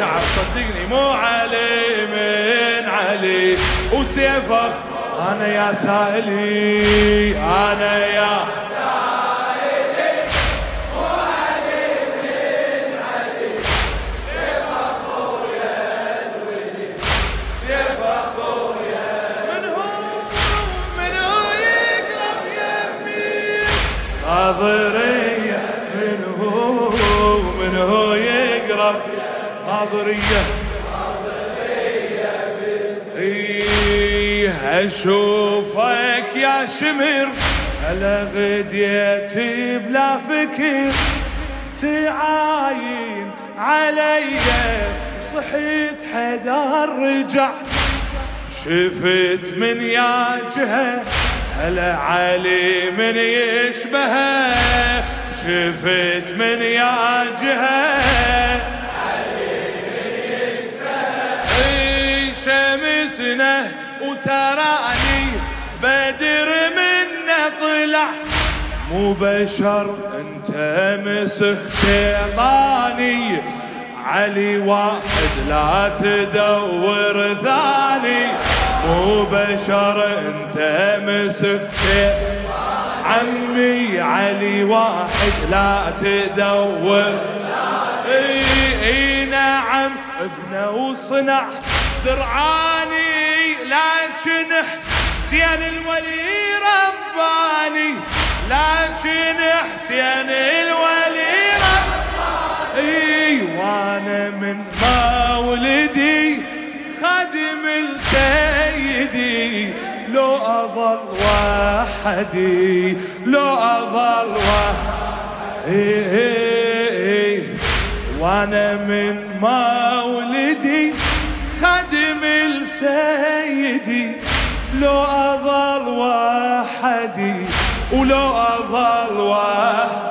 تعب صدقني. مو علي من علي. وسيفك أنا يا سائلي أنا يا أشوفك يا شمر هلا غديت بلا فكر تعاين علي صحيت حدا رجع. شفت من يا جهة هلا علي من يشبهه شفت من يا جهة إي شمسنا وتراني بدر منا طلع. مو بشر أنت مسخ شيطاني. علي واحد لا تدور ثاني. مو بشر أنت مسخ عمي علي واحد لا تدور نعم ابنه وصنع درعاني لكن حسين الولي رباني. لكن حسين الولي رباني. وأنا من مولدي خدم السيدي لو أظل وحدي لو أظل وحدي. وأنا من مولدي خدم السيدي لو أظل وحدي ولو أظل وحدي.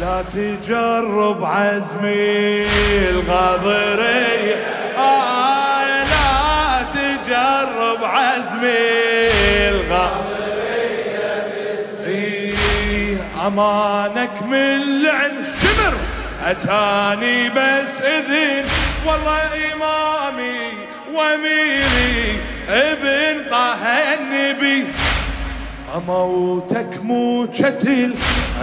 لا تجرب عزمي الغاضري. آه لا تجرب عزمي الغاضري. إيه، أمانك من لعن شمر أتاني بس إذن والله إمامي وأميري ابن طه النبي. أموتك مو شتل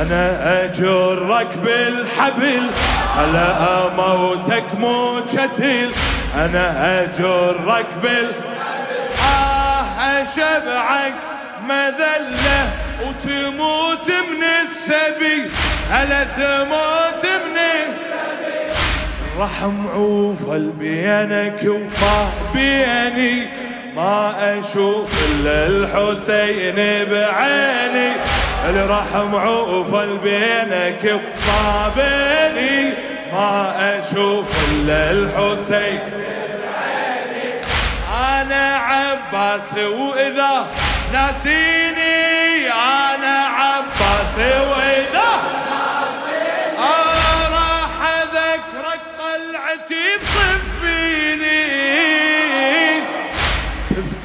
أنا أجرك بالحبل. هلا أموتك مو شتل أنا أجرك بال. آه أشبعك مذلة وتموت من السبي هلا تموت من السبي رحم عوفل بينك وما بيني. ما أشوف إلا الحسين بعيني. الرحم عوفل بينك وما بيني. ما أشوف إلا الحسين أنا عباس وإذا ناسيني. أنا عباس وإذا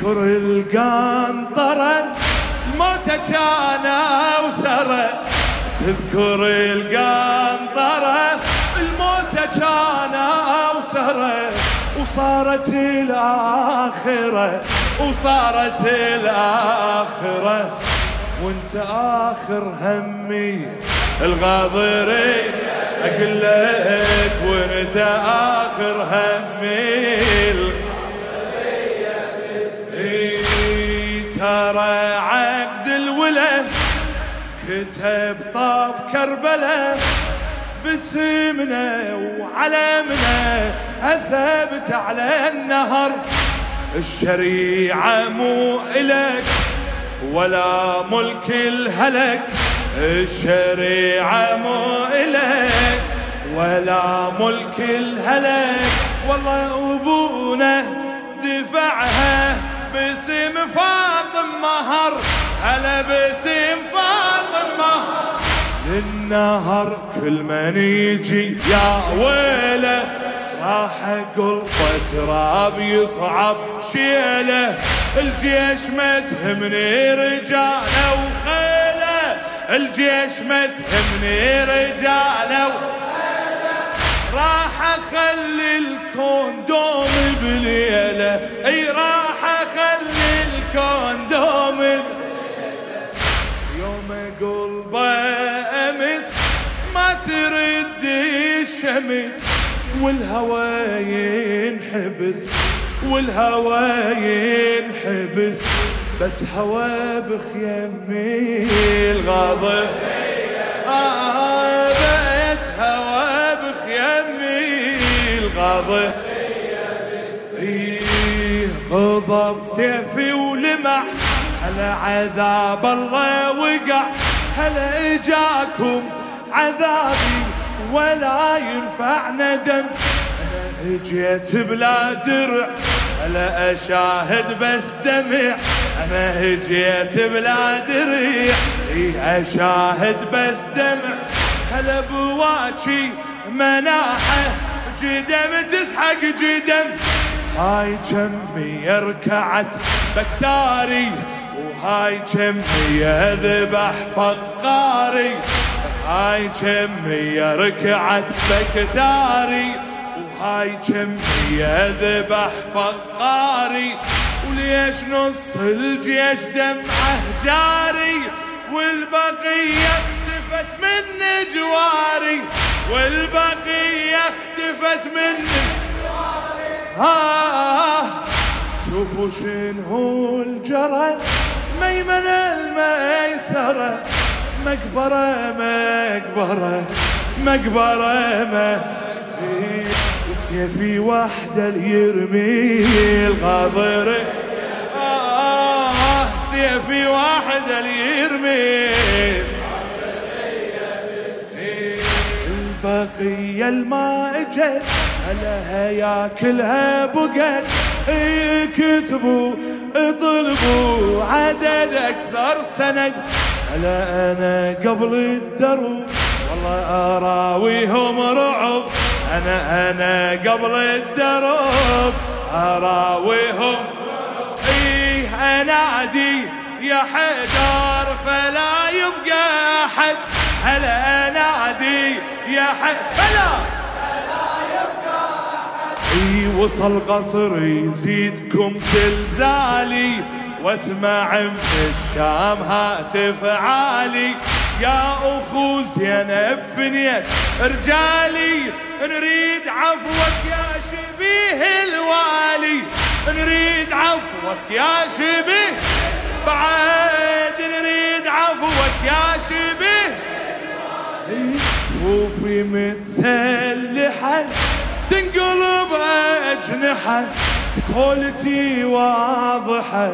تذكر القنطرة الموتى كان وسرى تذكر القنطرة الموتى كان وسرى وصارت الآخرة وصارت الآخرة. وانت آخر همي الغاضري أقول لك وانت آخر همي. كتب طاف كربلاء باسمنا وعلمنا أثبت على النهر. الشريعة مو إلك ولا ملك الهلك. الشريعة مو إلك ولا ملك الهلك. والله أبونا دفعها باسم فاطم مهر هلا باسم فاطم مهر للنهر كل من يجي يا ويلة راح قلبه تراب يصعب شيلة. الجيش ما تهمني رجالة وخيلة. الجيش ما تهمني رجالة راح أخلي الكون دوم بليلة. أي راح أخلي الكون ما ترد الشمس والهوى ينحبس والهوى ينحبس بس هوا بخيمي الغاضب آه بس هوا بخيمي الغاضب إيه غضب سيفي ولمع هلا عذاب الله وقع هلا إجاكم عذابي ولا ينفع ندم أنا اجيت بلا درع هلا أشاهد بس دمع. أنا هجيت بلا دريع أشاهد بس دمع. هلا بواكي مناحة؟ جدم تسحق جدم هاي جمي ركعت بكتاري وهاي جمي ذبح فقاري. هاي جمي ركعت بكتاري وهاي جمي ذبح فقاري. وليش نص الجيش دمعه جاري؟ والبقية اختفت من جواري. والبقية اختفت من ها شوفوا شنو الجرى ميمن الميسرة. مقبرة مقبرة مقبرة ما وسيفي وحده يرمي الغاضرة آه سيفي وحده اللي يرمي البقية الما اجت هلا ياكلها بقت كتبوا اطلبوا عدد أكثر سند. هلا أنا قبل الدرب والله أراويهم رعب. أنا أنا قبل الدرب أراويهم إيه أنادي يا حيدر فلا يبقى أحد. هلا أنادي يا حيدر فلا! اي وصل قصر يزيدكم زلزالي واسمع من الشام هاتف عالي يا أخو زينب فنيت رجالي. نريد عفوك يا شبيه الوالي. نريد عفوك يا شبيه. بعد نريد عفوك يا شبيه. شوفي متسلحة تنقلب أجنحة. صولتي واضحة.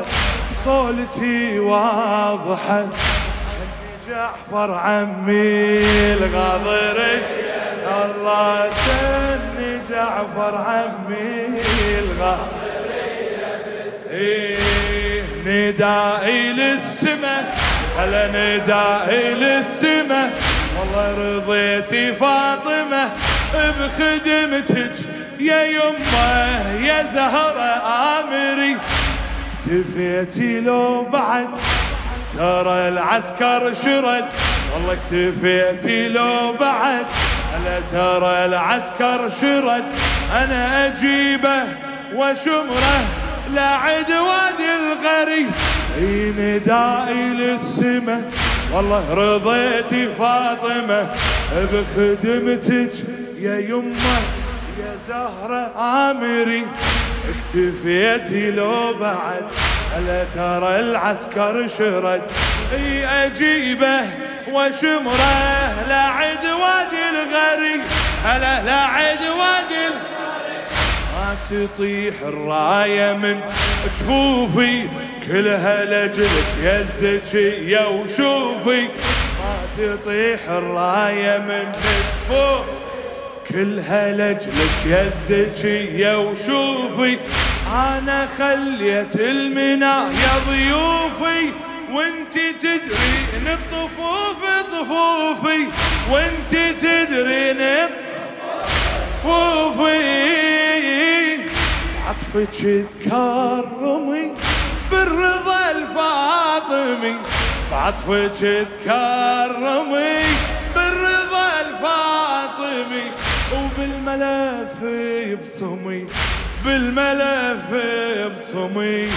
صولتي واضحة. جعفر عمي الغاضري. الله جني جعفر عمي الغاضري. إيه ندائي للسما. هلا ندائي للسما. والله رضيتي فاطمة بخدمتك. يا يمه يا زهرة آمري. اكتفيتي لو بعد ترى العسكر شرد. والله اكتفيتي لو بعد هلا ترى العسكر شرد. أنا أجيبه وشمره لعد وادي الغري. اي ندائي للسما والله رضيتي فاطمة. بخدمتك يا يمه يا زهرة آمري. اكتفيتي لو بعد هلا ترى العسكر شرد. اي أجيبه وشمره لعد وادي الغري. هلا لعد وادي ما تطيح الراية من جفوفي. كلها لجلك يا الزكية وشوفي. ما تطيح الراية من جفوفي. كلها لجلك يا الزكية وشوفي. أنا خليت المنا يا ضيوفي وانت تدرين الطفوف طفوفي. وانت تدرين طفوفي. عطفك تكرمي بالرضا الفاطمي. بعطفك تكرمي وبالملف يبصمي بالملف يبصمي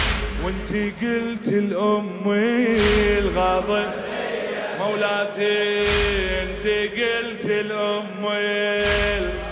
وانتي قلت لأمي الغاضب مولاتي انت قلت لأمي